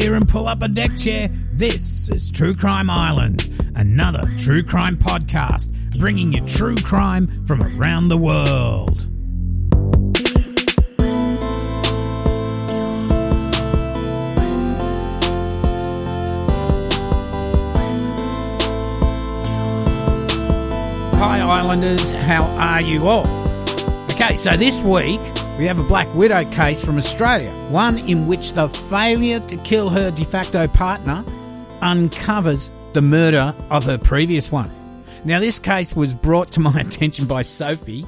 Beer and pull up a deck chair. This is True Crime Island, another true crime podcast bringing you true crime from around the world. Hi, Islanders, how are you all? Okay, so this week we have a Black Widow case from Australia, one in which the failure to kill her de facto partner uncovers the murder of her previous one. Now, this case was brought to my attention by Sophie,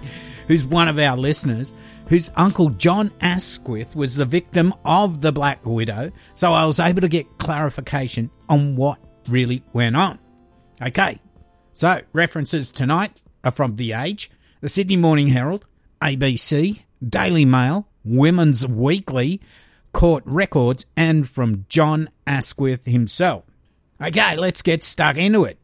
who's one of our listeners, whose uncle John Asquith was the victim of the Black Widow, so I was able to get clarification on what really went on. Okay, so references tonight are from The Age, the Sydney Morning Herald, ABC, Daily Mail, Women's Weekly, Court Records, and from John Asquith himself. Okay, let's get stuck into it.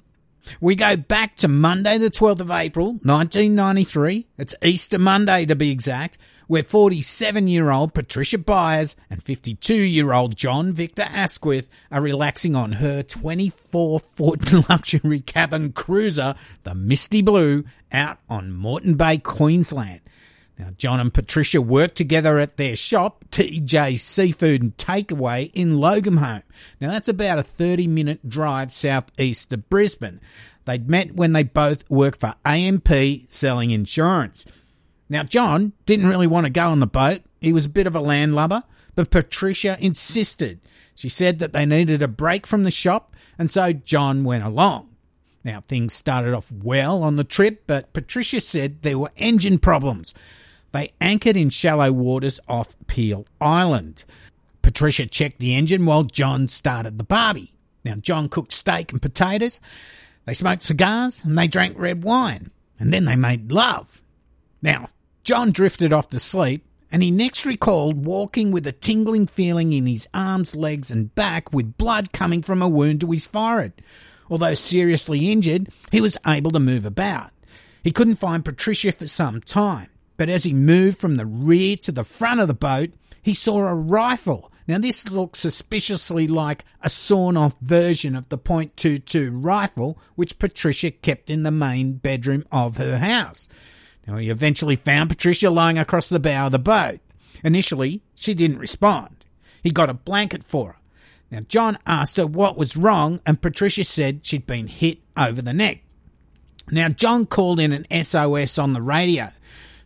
We go back to Monday, the 12th of April, 1993. It's Easter Monday to be exact, where 47 year old Patricia Byers and 52 year old John Victor Asquith are relaxing on her 24 foot luxury cabin cruiser, the Misty Blue, out on Moreton Bay, Queensland. Now, John and Patricia work together at their shop, TJ Seafood and Takeaway in Loganholme. Now, that's about a 30 minute drive southeast of Brisbane. They'd met when they both worked for AMP selling insurance. Now, John didn't really want to go on the boat. He was a bit of a landlubber, but Patricia insisted. She said that they needed a break from the shop, and so John went along. Now, things started off well on the trip, but Patricia said there were engine problems. They anchored in shallow waters off Peel Island. Patricia checked the engine while John started the barbie. Now, John cooked steak and potatoes. They smoked cigars and they drank red wine. And then they made love. Now, John drifted off to sleep and he next recalled walking with a tingling feeling in his arms, legs, and back with blood coming from a wound to his forehead. Although seriously injured, he was able to move about. He couldn't find Patricia for some time but as he moved from the rear to the front of the boat, he saw a rifle. Now, this looked suspiciously like a sawn off version of the .22 rifle which Patricia kept in the main bedroom of her house. Now, he eventually found Patricia lying across the bow of the boat. Initially, she didn't respond. He got a blanket for her. Now, John asked her what was wrong, and Patricia said she'd been hit over the neck. Now, John called in an SOS on the radio.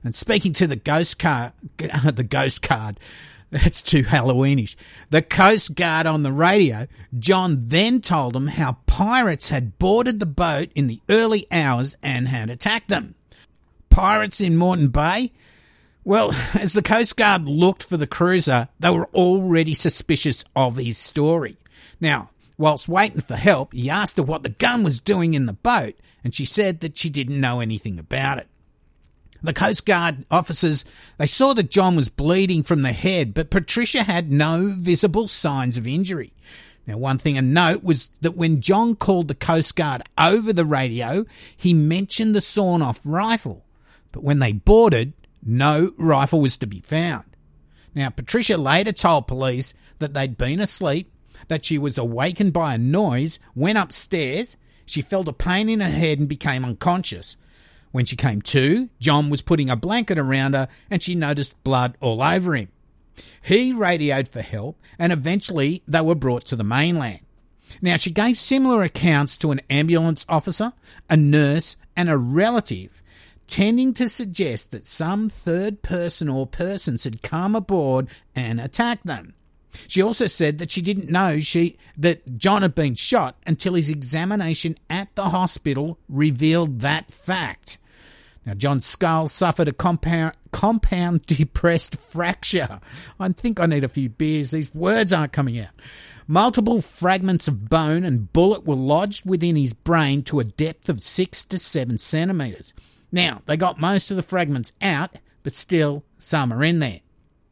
And speaking to the ghost car, the ghost card, that's too Halloweenish. The Coast Guard on the radio, John then told them how pirates had boarded the boat in the early hours and had attacked them. Pirates in Moreton Bay? Well, as the Coast Guard looked for the cruiser, they were already suspicious of his story. Now, whilst waiting for help, he asked her what the gun was doing in the boat, and she said that she didn't know anything about it. The Coast Guard officers, they saw that John was bleeding from the head, but Patricia had no visible signs of injury. Now, one thing to note was that when John called the Coast Guard over the radio, he mentioned the sawn off rifle. But when they boarded, no rifle was to be found. Now, Patricia later told police that they'd been asleep, that she was awakened by a noise, went upstairs, she felt a pain in her head and became unconscious. When she came to, John was putting a blanket around her and she noticed blood all over him. He radioed for help and eventually they were brought to the mainland. Now, she gave similar accounts to an ambulance officer, a nurse, and a relative, tending to suggest that some third person or persons had come aboard and attacked them. She also said that she didn't know she that John had been shot until his examination at the hospital revealed that fact. Now, John's skull suffered a compound, compound depressed fracture. I think I need a few beers. These words aren't coming out. Multiple fragments of bone and bullet were lodged within his brain to a depth of six to seven centimetres. Now, they got most of the fragments out, but still, some are in there.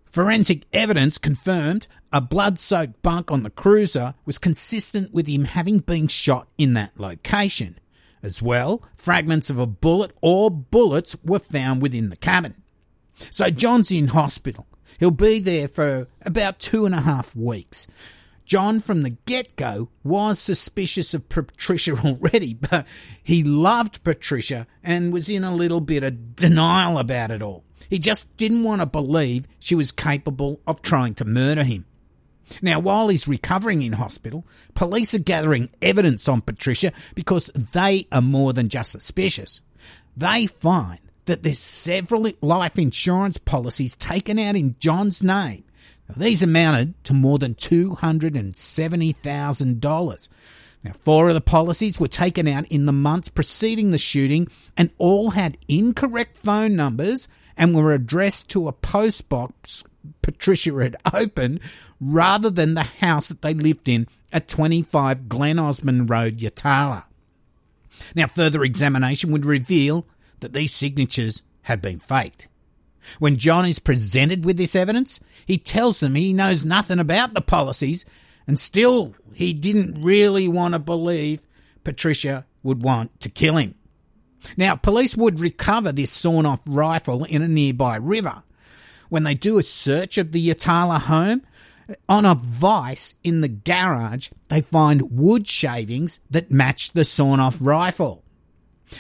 Forensic evidence confirmed a blood soaked bunk on the cruiser was consistent with him having been shot in that location. As well, fragments of a bullet or bullets were found within the cabin. So John's in hospital. He'll be there for about two and a half weeks. John, from the get go, was suspicious of Patricia already, but he loved Patricia and was in a little bit of denial about it all. He just didn't want to believe she was capable of trying to murder him. Now, while he's recovering in hospital, police are gathering evidence on Patricia because they are more than just suspicious. They find that there's several life insurance policies taken out in John's name. Now, these amounted to more than $270,000. Now, four of the policies were taken out in the months preceding the shooting and all had incorrect phone numbers and were addressed to a postbox Patricia had opened rather than the house that they lived in at 25 Glen Osmond Road, Yatala. Now, further examination would reveal that these signatures had been faked. When John is presented with this evidence, he tells them he knows nothing about the policies and still he didn't really want to believe Patricia would want to kill him. Now, police would recover this sawn off rifle in a nearby river. When they do a search of the Yatala home, on a vice in the garage, they find wood shavings that match the sawn off rifle.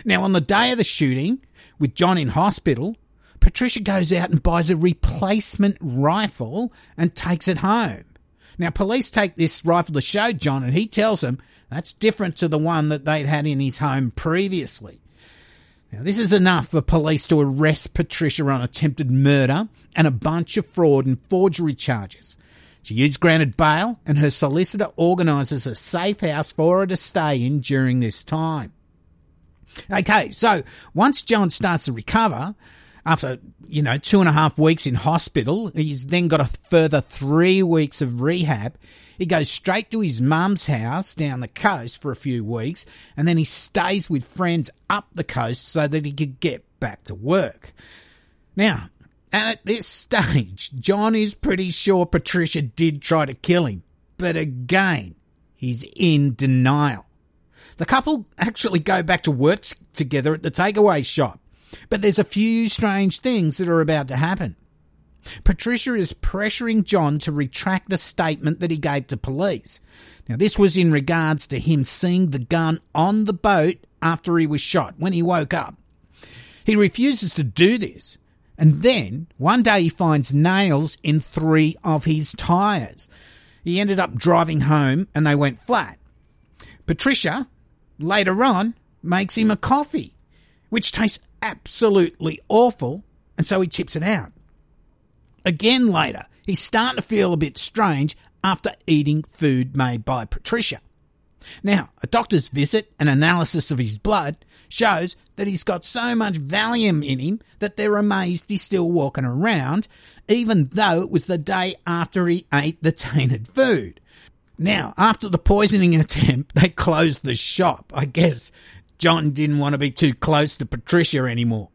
Now, on the day of the shooting, with John in hospital, Patricia goes out and buys a replacement rifle and takes it home. Now, police take this rifle to show John, and he tells them that's different to the one that they'd had in his home previously. Now, this is enough for police to arrest Patricia on attempted murder and a bunch of fraud and forgery charges. She is granted bail, and her solicitor organises a safe house for her to stay in during this time. Okay, so once John starts to recover, after, you know, two and a half weeks in hospital, he's then got a further three weeks of rehab. He goes straight to his mum's house down the coast for a few weeks, and then he stays with friends up the coast so that he could get back to work. Now, and at this stage, John is pretty sure Patricia did try to kill him, but again, he's in denial. The couple actually go back to work together at the takeaway shop, but there's a few strange things that are about to happen. Patricia is pressuring John to retract the statement that he gave to police. Now, this was in regards to him seeing the gun on the boat after he was shot when he woke up. He refuses to do this. And then one day he finds nails in three of his tyres. He ended up driving home and they went flat. Patricia, later on, makes him a coffee, which tastes absolutely awful, and so he chips it out. Again later, he's starting to feel a bit strange after eating food made by Patricia. Now, a doctor's visit and analysis of his blood shows that he's got so much Valium in him that they're amazed he's still walking around, even though it was the day after he ate the tainted food. Now, after the poisoning attempt, they closed the shop. I guess John didn't want to be too close to Patricia anymore.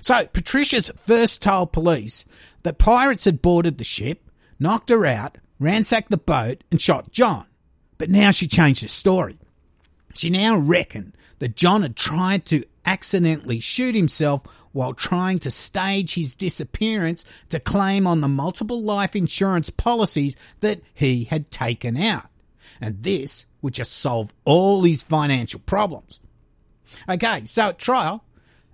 So, Patricia's first told police that pirates had boarded the ship, knocked her out, ransacked the boat, and shot John. But now she changed her story. She now reckoned that John had tried to accidentally shoot himself while trying to stage his disappearance to claim on the multiple life insurance policies that he had taken out. And this would just solve all his financial problems. Okay, so at trial,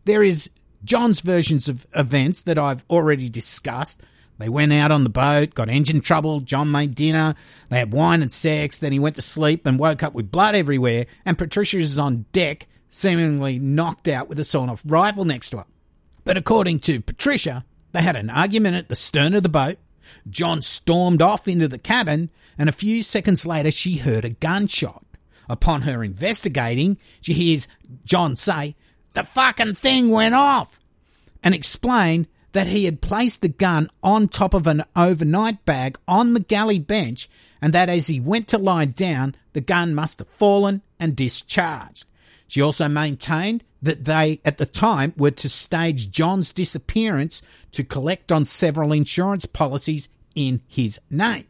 there is John's versions of events that I've already discussed. They went out on the boat, got engine trouble, John made dinner, they had wine and sex, then he went to sleep and woke up with blood everywhere, and Patricia is on deck, seemingly knocked out with a sawn off rifle next to her. But according to Patricia, they had an argument at the stern of the boat. John stormed off into the cabin, and a few seconds later she heard a gunshot. Upon her investigating, she hears John say, The fucking thing went off! And explained that he had placed the gun on top of an overnight bag on the galley bench, and that as he went to lie down, the gun must have fallen and discharged. She also maintained that they, at the time, were to stage John's disappearance to collect on several insurance policies in his name.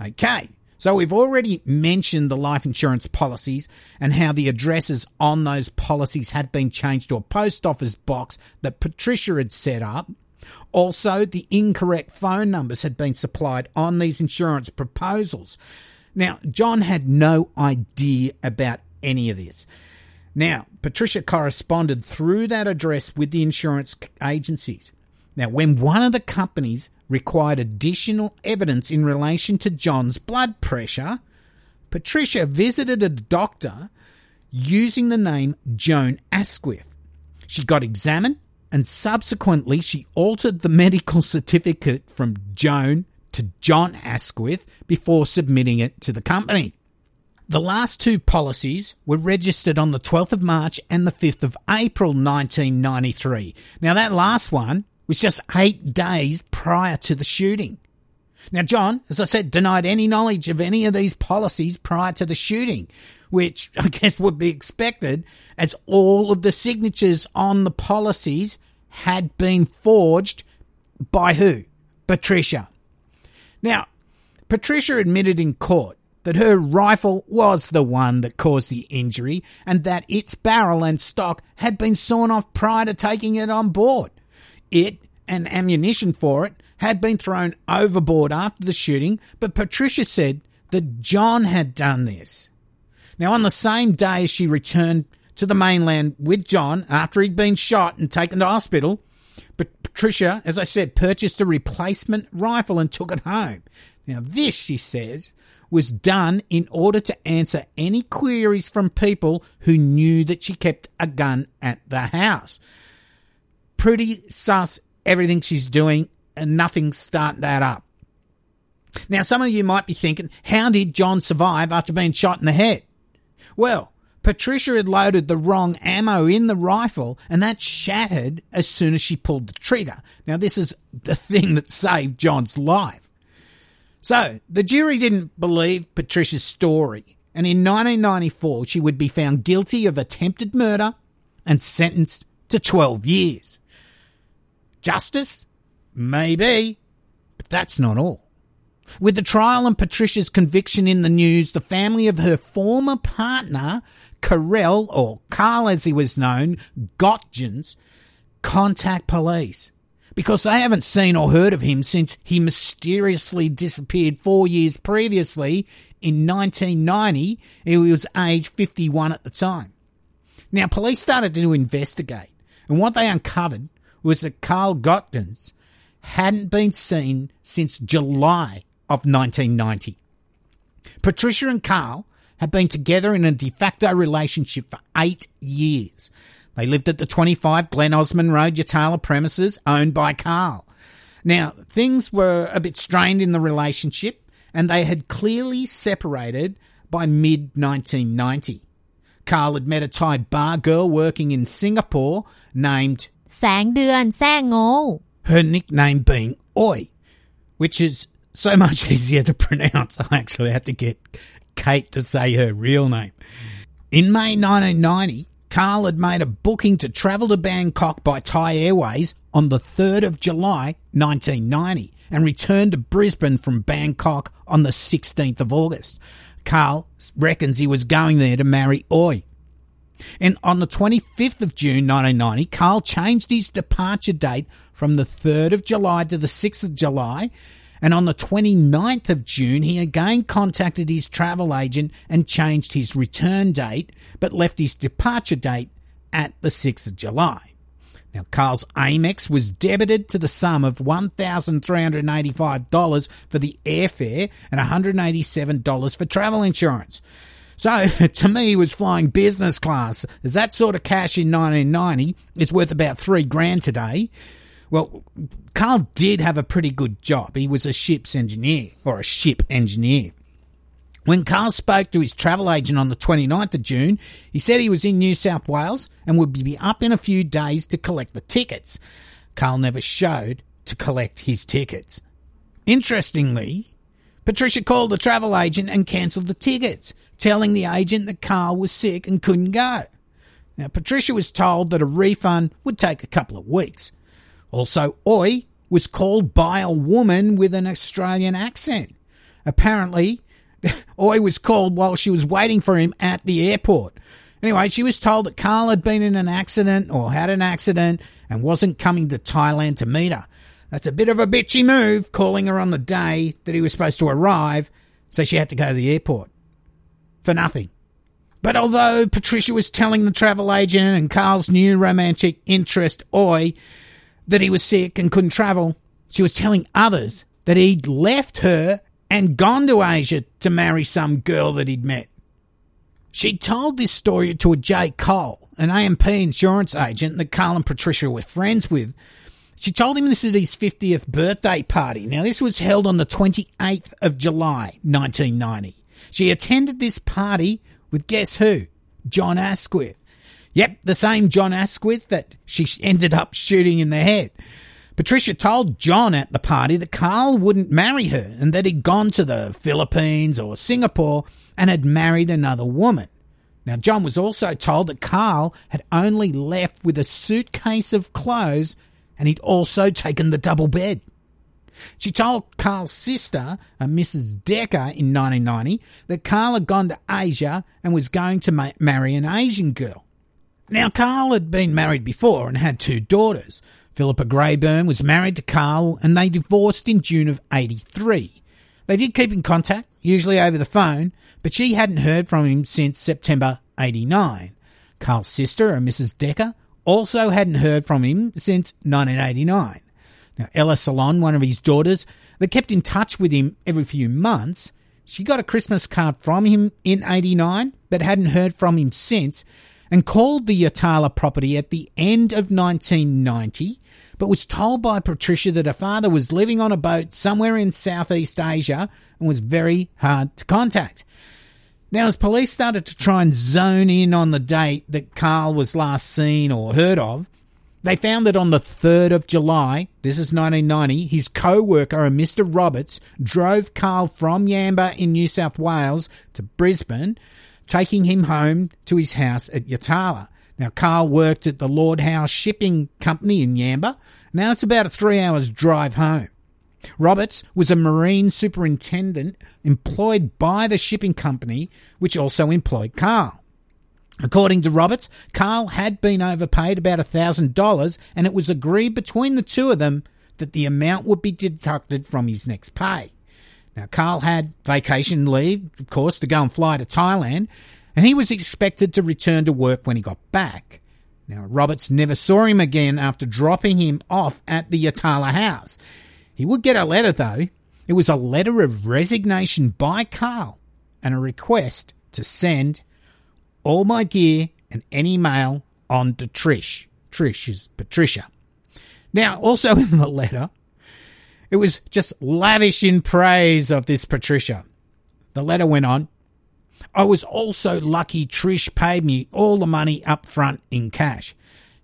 Okay, so we've already mentioned the life insurance policies and how the addresses on those policies had been changed to a post office box that Patricia had set up. Also, the incorrect phone numbers had been supplied on these insurance proposals. Now, John had no idea about any of this. Now, Patricia corresponded through that address with the insurance agencies. Now, when one of the companies required additional evidence in relation to John's blood pressure, Patricia visited a doctor using the name Joan Asquith. She got examined and subsequently she altered the medical certificate from Joan to John Asquith before submitting it to the company. The last two policies were registered on the 12th of March and the 5th of April 1993. Now, that last one was just eight days prior to the shooting. Now, John, as I said, denied any knowledge of any of these policies prior to the shooting, which I guess would be expected as all of the signatures on the policies had been forged by who? Patricia. Now, Patricia admitted in court that her rifle was the one that caused the injury and that its barrel and stock had been sawn off prior to taking it on board. It and ammunition for it had been thrown overboard after the shooting, but Patricia said that John had done this. Now, on the same day as she returned to the mainland with John after he'd been shot and taken to hospital, but Patricia, as I said, purchased a replacement rifle and took it home. Now, this, she says, was done in order to answer any queries from people who knew that she kept a gun at the house pretty sus everything she's doing and nothing's starting that up. Now, some of you might be thinking, how did John survive after being shot in the head? Well, Patricia had loaded the wrong ammo in the rifle and that shattered as soon as she pulled the trigger. Now, this is the thing that saved John's life. So, the jury didn't believe Patricia's story, and in 1994 she would be found guilty of attempted murder and sentenced to 12 years. Justice? Maybe. But that's not all. With the trial and Patricia's conviction in the news, the family of her former partner, Karel, or Carl as he was known, Gottgens, contact police because they haven't seen or heard of him since he mysteriously disappeared four years previously in 1990. He was age 51 at the time. Now, police started to investigate, and what they uncovered was that Carl Gottgens hadn't been seen since July of 1990. Patricia and Carl had been together in a de facto relationship for eight years. They lived at the 25 Glen Osmond Road, Yatala premises owned by Carl. Now, things were a bit strained in the relationship and they had clearly separated by mid 1990. Carl had met a Thai bar girl working in Singapore named แสงเดือนแซ่โง่ her nickname being Oi, which is so much easier to pronounce. I actually had to get Kate to say her real name. In May 1990, Carl had made a booking to travel to Bangkok by Thai Airways on the 3rd of July 1990 and returned to Brisbane from Bangkok on the 16th of August. Carl reckons he was going there to marry Oi. And on the 25th of June 1990, Carl changed his departure date from the 3rd of July to the 6th of July. And on the 29th of June, he again contacted his travel agent and changed his return date, but left his departure date at the 6th of July. Now, Carl's Amex was debited to the sum of $1,385 for the airfare and $187 for travel insurance. So to me, he was flying business class. As that sort of cash in 1990 is worth about three grand today. Well, Carl did have a pretty good job. He was a ship's engineer or a ship engineer. When Carl spoke to his travel agent on the 29th of June, he said he was in New South Wales and would be up in a few days to collect the tickets. Carl never showed to collect his tickets. Interestingly, Patricia called the travel agent and cancelled the tickets, telling the agent that Carl was sick and couldn't go. Now, Patricia was told that a refund would take a couple of weeks. Also, Oi was called by a woman with an Australian accent. Apparently, Oi was called while she was waiting for him at the airport. Anyway, she was told that Carl had been in an accident or had an accident and wasn't coming to Thailand to meet her. That's a bit of a bitchy move, calling her on the day that he was supposed to arrive, so she had to go to the airport. For nothing. But although Patricia was telling the travel agent and Carl's new romantic interest, Oi, that he was sick and couldn't travel, she was telling others that he'd left her and gone to Asia to marry some girl that he'd met. She told this story to a Jay Cole, an AMP insurance agent that Carl and Patricia were friends with. She told him this at his 50th birthday party. Now, this was held on the 28th of July, 1990. She attended this party with guess who? John Asquith. Yep, the same John Asquith that she ended up shooting in the head. Patricia told John at the party that Carl wouldn't marry her and that he'd gone to the Philippines or Singapore and had married another woman. Now, John was also told that Carl had only left with a suitcase of clothes and he'd also taken the double bed. She told Carl's sister, uh, a Mrs. Decker, in 1990 that Carl had gone to Asia and was going to ma- marry an Asian girl. Now, Carl had been married before and had two daughters. Philippa Grayburn was married to Carl and they divorced in June of 83. They did keep in contact, usually over the phone, but she hadn't heard from him since September 89. Carl's sister, uh, a Mrs. Decker, also hadn't heard from him since 1989. Now, Ella Salon, one of his daughters, that kept in touch with him every few months, she got a Christmas card from him in 89, but hadn't heard from him since, and called the Yatala property at the end of 1990, but was told by Patricia that her father was living on a boat somewhere in Southeast Asia and was very hard to contact. Now, as police started to try and zone in on the date that Carl was last seen or heard of, they found that on the 3rd of July, this is 1990, his co-worker, a Mr. Roberts, drove Carl from Yamba in New South Wales to Brisbane, taking him home to his house at Yatala. Now, Carl worked at the Lord Howe Shipping Company in Yamba. Now it's about a three hours drive home. Roberts was a marine superintendent employed by the shipping company, which also employed Carl. According to Roberts, Carl had been overpaid about $1,000 and it was agreed between the two of them that the amount would be deducted from his next pay. Now, Carl had vacation leave, of course, to go and fly to Thailand, and he was expected to return to work when he got back. Now, Roberts never saw him again after dropping him off at the Yatala house. He would get a letter, though. It was a letter of resignation by Carl and a request to send all my gear and any mail on to Trish. Trish is Patricia. Now, also in the letter, it was just lavish in praise of this Patricia. The letter went on. I was also lucky Trish paid me all the money up front in cash.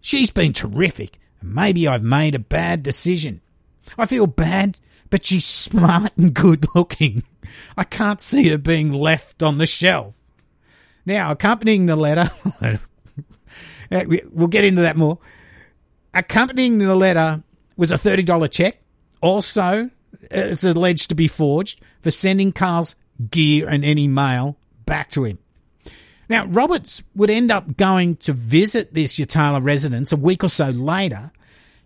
She's been terrific, and maybe I've made a bad decision. I feel bad, but she's smart and good looking. I can't see her being left on the shelf. Now, accompanying the letter, uh, we'll get into that more. Accompanying the letter was a $30 check. Also, uh, it's alleged to be forged for sending Carl's gear and any mail back to him. Now, Roberts would end up going to visit this Yatala residence a week or so later.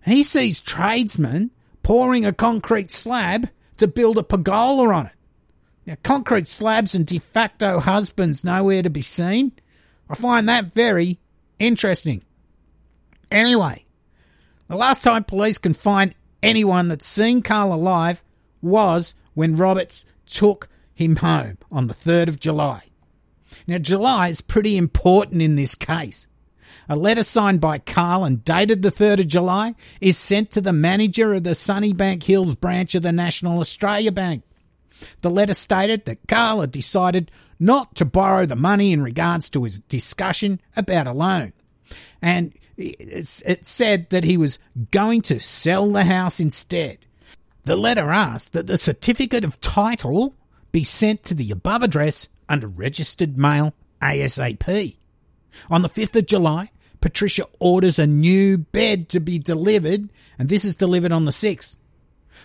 He sees tradesmen pouring a concrete slab to build a pergola on it. Now, concrete slabs and de facto husbands nowhere to be seen. I find that very interesting. Anyway, the last time police can find anyone that's seen Carl alive was when Roberts took him home on the 3rd of July. Now, July is pretty important in this case. A letter signed by Carl and dated the 3rd of July is sent to the manager of the Sunnybank Hills branch of the National Australia Bank. The letter stated that Carl had decided not to borrow the money in regards to his discussion about a loan. And it said that he was going to sell the house instead. The letter asked that the certificate of title be sent to the above address under registered mail ASAP. On the 5th of July, Patricia orders a new bed to be delivered, and this is delivered on the 6th.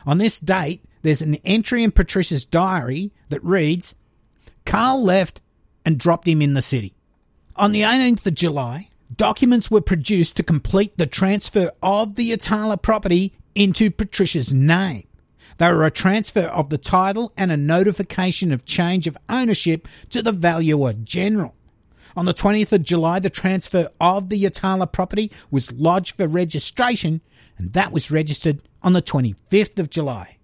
On this date, there's an entry in Patricia's diary that reads Carl left and dropped him in the city. On the 18th of July, documents were produced to complete the transfer of the Yatala property into Patricia's name. They were a transfer of the title and a notification of change of ownership to the valuer general. On the 20th of July, the transfer of the Yatala property was lodged for registration, and that was registered on the 25th of July.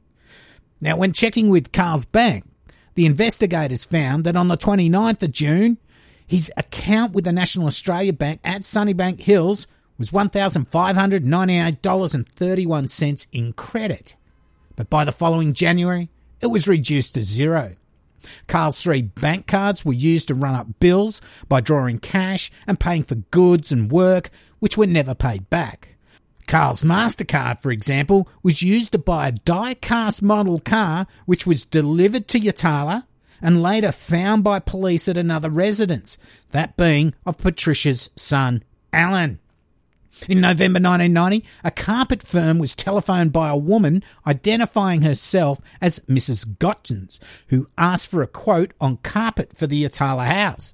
Now, when checking with Carl's bank, the investigators found that on the 29th of June, his account with the National Australia Bank at Sunnybank Hills was $1,598.31 in credit. But by the following January, it was reduced to zero. Carl's three bank cards were used to run up bills by drawing cash and paying for goods and work which were never paid back. Carl's MasterCard, for example, was used to buy a die-cast model car which was delivered to Yatala and later found by police at another residence, that being of Patricia's son, Alan. In November 1990, a carpet firm was telephoned by a woman identifying herself as Mrs. Gottgens, who asked for a quote on carpet for the Yatala house.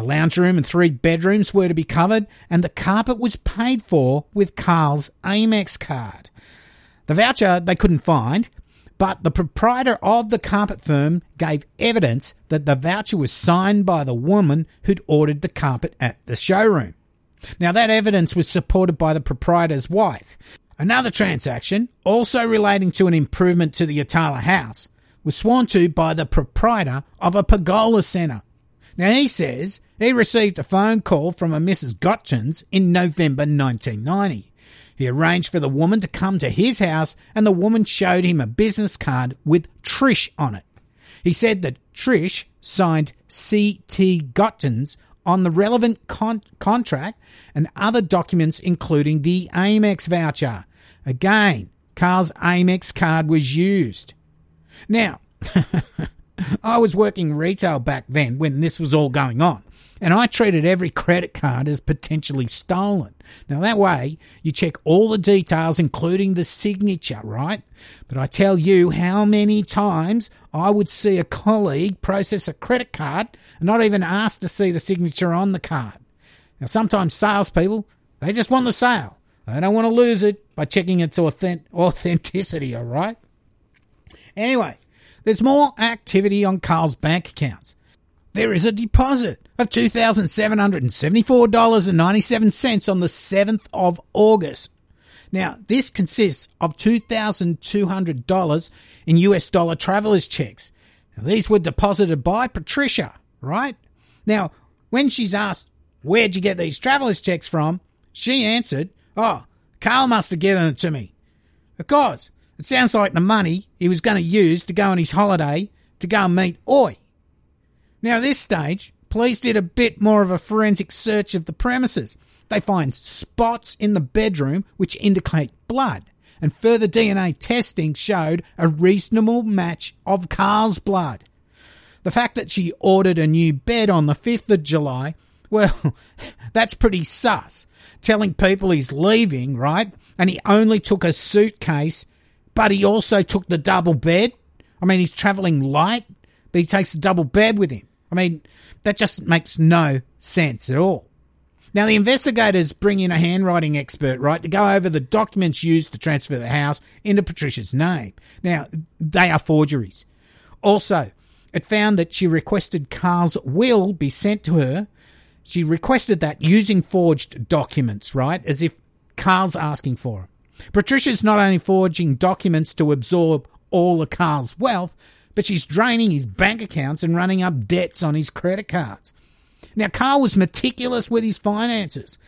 A lounge room and three bedrooms were to be covered, and the carpet was paid for with Carl's Amex card. The voucher they couldn't find, but the proprietor of the carpet firm gave evidence that the voucher was signed by the woman who'd ordered the carpet at the showroom. Now, that evidence was supported by the proprietor's wife. Another transaction, also relating to an improvement to the Yatala house, was sworn to by the proprietor of a pergola centre. Now, he says he received a phone call from a Mrs. Gottgens in November 1990. He arranged for the woman to come to his house and the woman showed him a business card with Trish on it. He said that Trish signed C.T. Gottgens on the relevant con- contract and other documents, including the Amex voucher. Again, Carl's Amex card was used. Now, I was working retail back then when this was all going on. And I treated every credit card as potentially stolen. Now, that way, you check all the details, including the signature, right? But I tell you how many times I would see a colleague process a credit card and not even ask to see the signature on the card. Now, sometimes salespeople, they just want the sale. They don't want to lose it by checking its authenticity, all right? Anyway, there's more activity on Carl's bank accounts. There is a deposit of $2,774.97 on the 7th of August. Now, this consists of $2,200 in US dollar travelers checks. Now, these were deposited by Patricia, right? Now, when she's asked, where'd you get these travelers checks from? She answered, oh, Carl must have given it to me. Of course, it sounds like the money he was going to use to go on his holiday to go and meet Oi. Now, at this stage, police did a bit more of a forensic search of the premises. They find spots in the bedroom which indicate blood, and further DNA testing showed a reasonable match of Carl's blood. The fact that she ordered a new bed on the 5th of July, well, that's pretty sus. Telling people he's leaving, right? And he only took a suitcase, but he also took the double bed. I mean, he's travelling light, but he takes the double bed with him. I mean, that just makes no sense at all. Now, the investigators bring in a handwriting expert, right, to go over the documents used to transfer the house into Patricia's name. Now, they are forgeries. Also, it found that she requested Carl's will be sent to her. She requested that using forged documents, right, as if Carl's asking for it. Patricia's not only forging documents to absorb all of Carl's wealth, but she's draining his bank accounts and running up debts on his credit cards. Now, Carl was meticulous with his finances.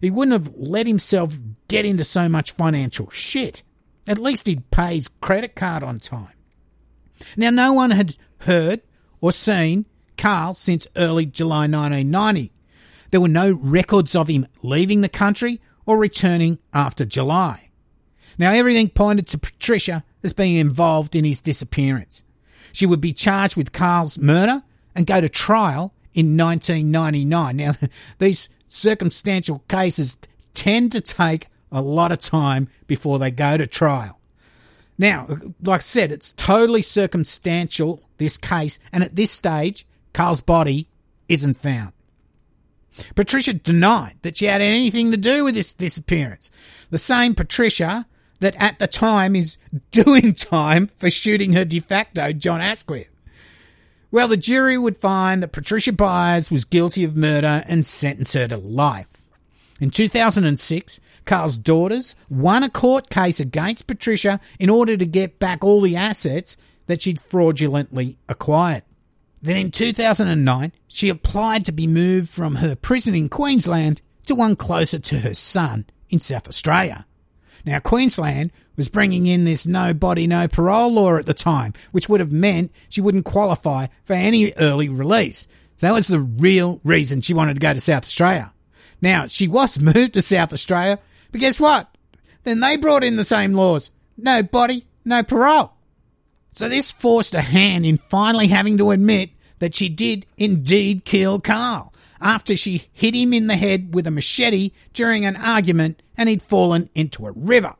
He wouldn't have let himself get into so much financial shit. At least he'd pay his credit card on time. Now, no one had heard or seen Carl since early July 1990. There were no records of him leaving the country or returning after July. Now, everything pointed to Patricia as being involved in his disappearance. She would be charged with Carl's murder and go to trial in 1999. Now, these circumstantial cases tend to take a lot of time before they go to trial. Now, like I said, it's totally circumstantial, this case, and at this stage, Carl's body isn't found. Patricia denied that she had anything to do with this disappearance. The same Patricia that at the time is doing time for shooting her de facto John Asquith. Well, the jury would find that Patricia Byers was guilty of murder and sentence her to life. In 2006, Carl's daughters won a court case against Patricia in order to get back all the assets that she'd fraudulently acquired. Then in 2009, she applied to be moved from her prison in Queensland to one closer to her son in South Australia. Now, Queensland was bringing in this no body, no parole law at the time, which would have meant she wouldn't qualify for any early release. So that was the real reason she wanted to go to South Australia. Now, she was moved to South Australia, but guess what? Then they brought in the same laws. No body, no parole. So this forced her hand in finally having to admit that she did indeed kill Carl after she hit him in the head with a machete during an argument and he'd fallen into a river.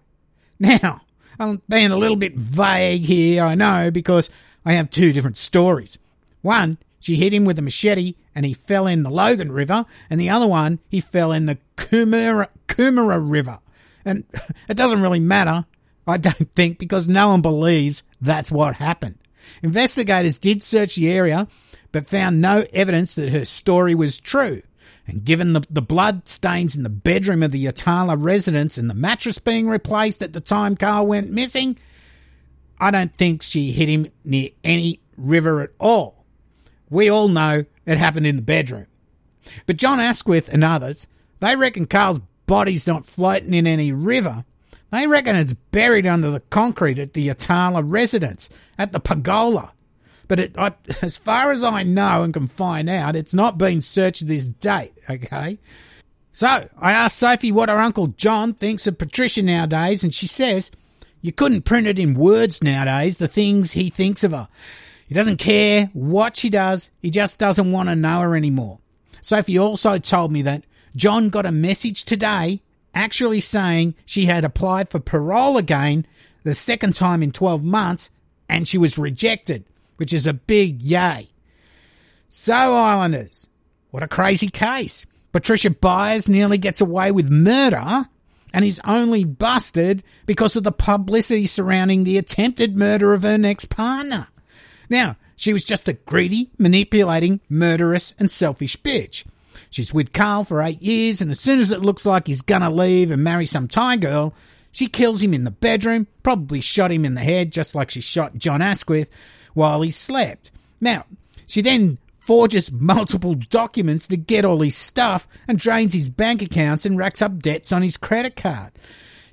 Now, I'm being a little bit vague here, I know, because I have two different stories. One, she hit him with a machete and he fell in the Logan River, and the other one, he fell in the Coomera, Coomera River. And it doesn't really matter, I don't think, because no one believes that's what happened. Investigators did search the area but found no evidence that her story was true. And given the, the blood stains in the bedroom of the Yatala residence and the mattress being replaced at the time Carl went missing, I don't think she hit him near any river at all. We all know it happened in the bedroom. But John Asquith and others, they reckon Carl's body's not floating in any river. They reckon it's buried under the concrete at the Yatala residence at the Pergola. But it, I, as far as I know and can find out, it's not been searched this date, okay? So I asked Sophie what her uncle John thinks of Patricia nowadays, and she says, You couldn't print it in words nowadays, the things he thinks of her. He doesn't care what she does, he just doesn't want to know her anymore. Sophie also told me that John got a message today actually saying she had applied for parole again the second time in 12 months and she was rejected which is a big yay. So, Islanders, what a crazy case. Patricia Byers nearly gets away with murder and is only busted because of the publicity surrounding the attempted murder of her next partner. Now, she was just a greedy, manipulating, murderous, and selfish bitch. She's with Carl for eight years, and as soon as it looks like he's gonna leave and marry some Thai girl, she kills him in the bedroom, probably shot him in the head just like she shot John Asquith, while he slept. Now, she then forges multiple documents to get all his stuff and drains his bank accounts and racks up debts on his credit card.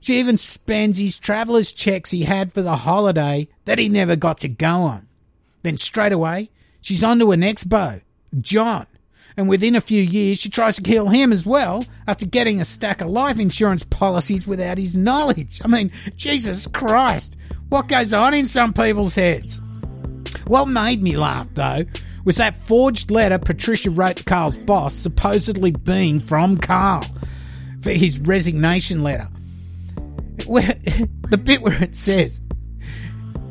She even spends his traveller's checks he had for the holiday that he never got to go on. Then straight away, she's on to her next beau, John. And within a few years, she tries to kill him as well after getting a stack of life insurance policies without his knowledge. I mean, Jesus Christ, what goes on in some people's heads? What made me laugh, though, was that forged letter Patricia wrote to Carl's boss, supposedly being from Carl, for his resignation letter. Where, the bit where it says,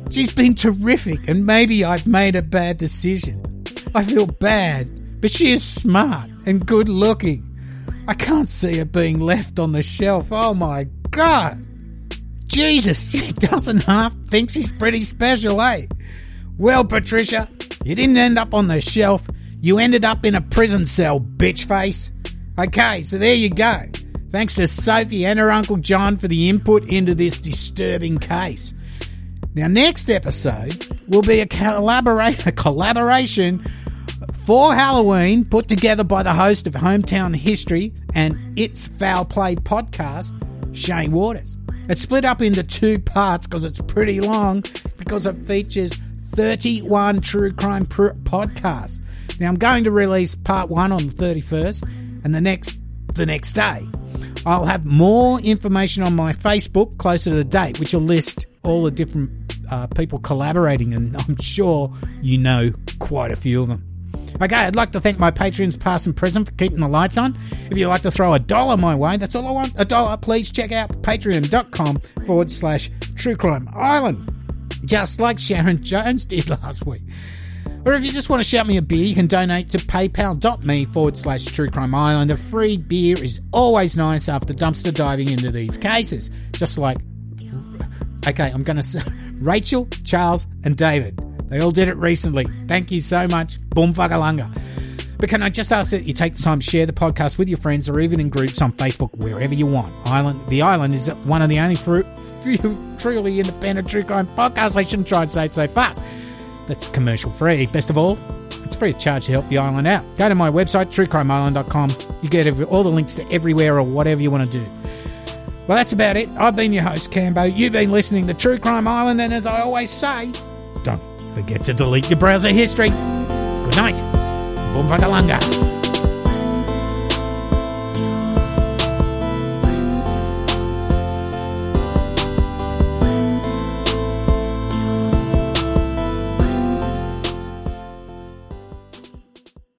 She's been terrific, and maybe I've made a bad decision. I feel bad, but she is smart and good looking. I can't see her being left on the shelf. Oh my god! Jesus, she doesn't half think she's pretty special, eh? Well, Patricia, you didn't end up on the shelf. You ended up in a prison cell, bitch face. Okay, so there you go. Thanks to Sophie and her Uncle John for the input into this disturbing case. Now, next episode will be a, collaborate, a collaboration for Halloween put together by the host of Hometown History and It's Foul Play podcast, Shane Waters. It's split up into two parts because it's pretty long because it features 31 true crime pr- podcasts. Now I'm going to release part one on the 31st and the next the next day. I'll have more information on my Facebook closer to the date, which will list all the different uh, people collaborating, and I'm sure you know quite a few of them. Okay, I'd like to thank my patrons, past and present, for keeping the lights on. If you'd like to throw a dollar my way, that's all I want. A dollar, please check out patreon.com forward slash true crime island just like Sharon Jones did last week. Or if you just want to shout me a beer, you can donate to paypal.me forward slash True Crime Island. A free beer is always nice after dumpster diving into these cases. Just like, okay, I'm going to say Rachel, Charles, and David. They all did it recently. Thank you so much. Boom fuckalunga. But can I just ask that you take the time to share the podcast with your friends or even in groups on Facebook, wherever you want? Island, the Island is one of the only few truly independent true crime podcasts. I shouldn't try and say it so fast. That's commercial free. Best of all, it's free of charge to help the island out. Go to my website, truecrimeisland.com. You get all the links to everywhere or whatever you want to do. Well, that's about it. I've been your host, Cambo. You've been listening to True Crime Island, and as I always say, don't forget to delete your browser history. Good night. Boom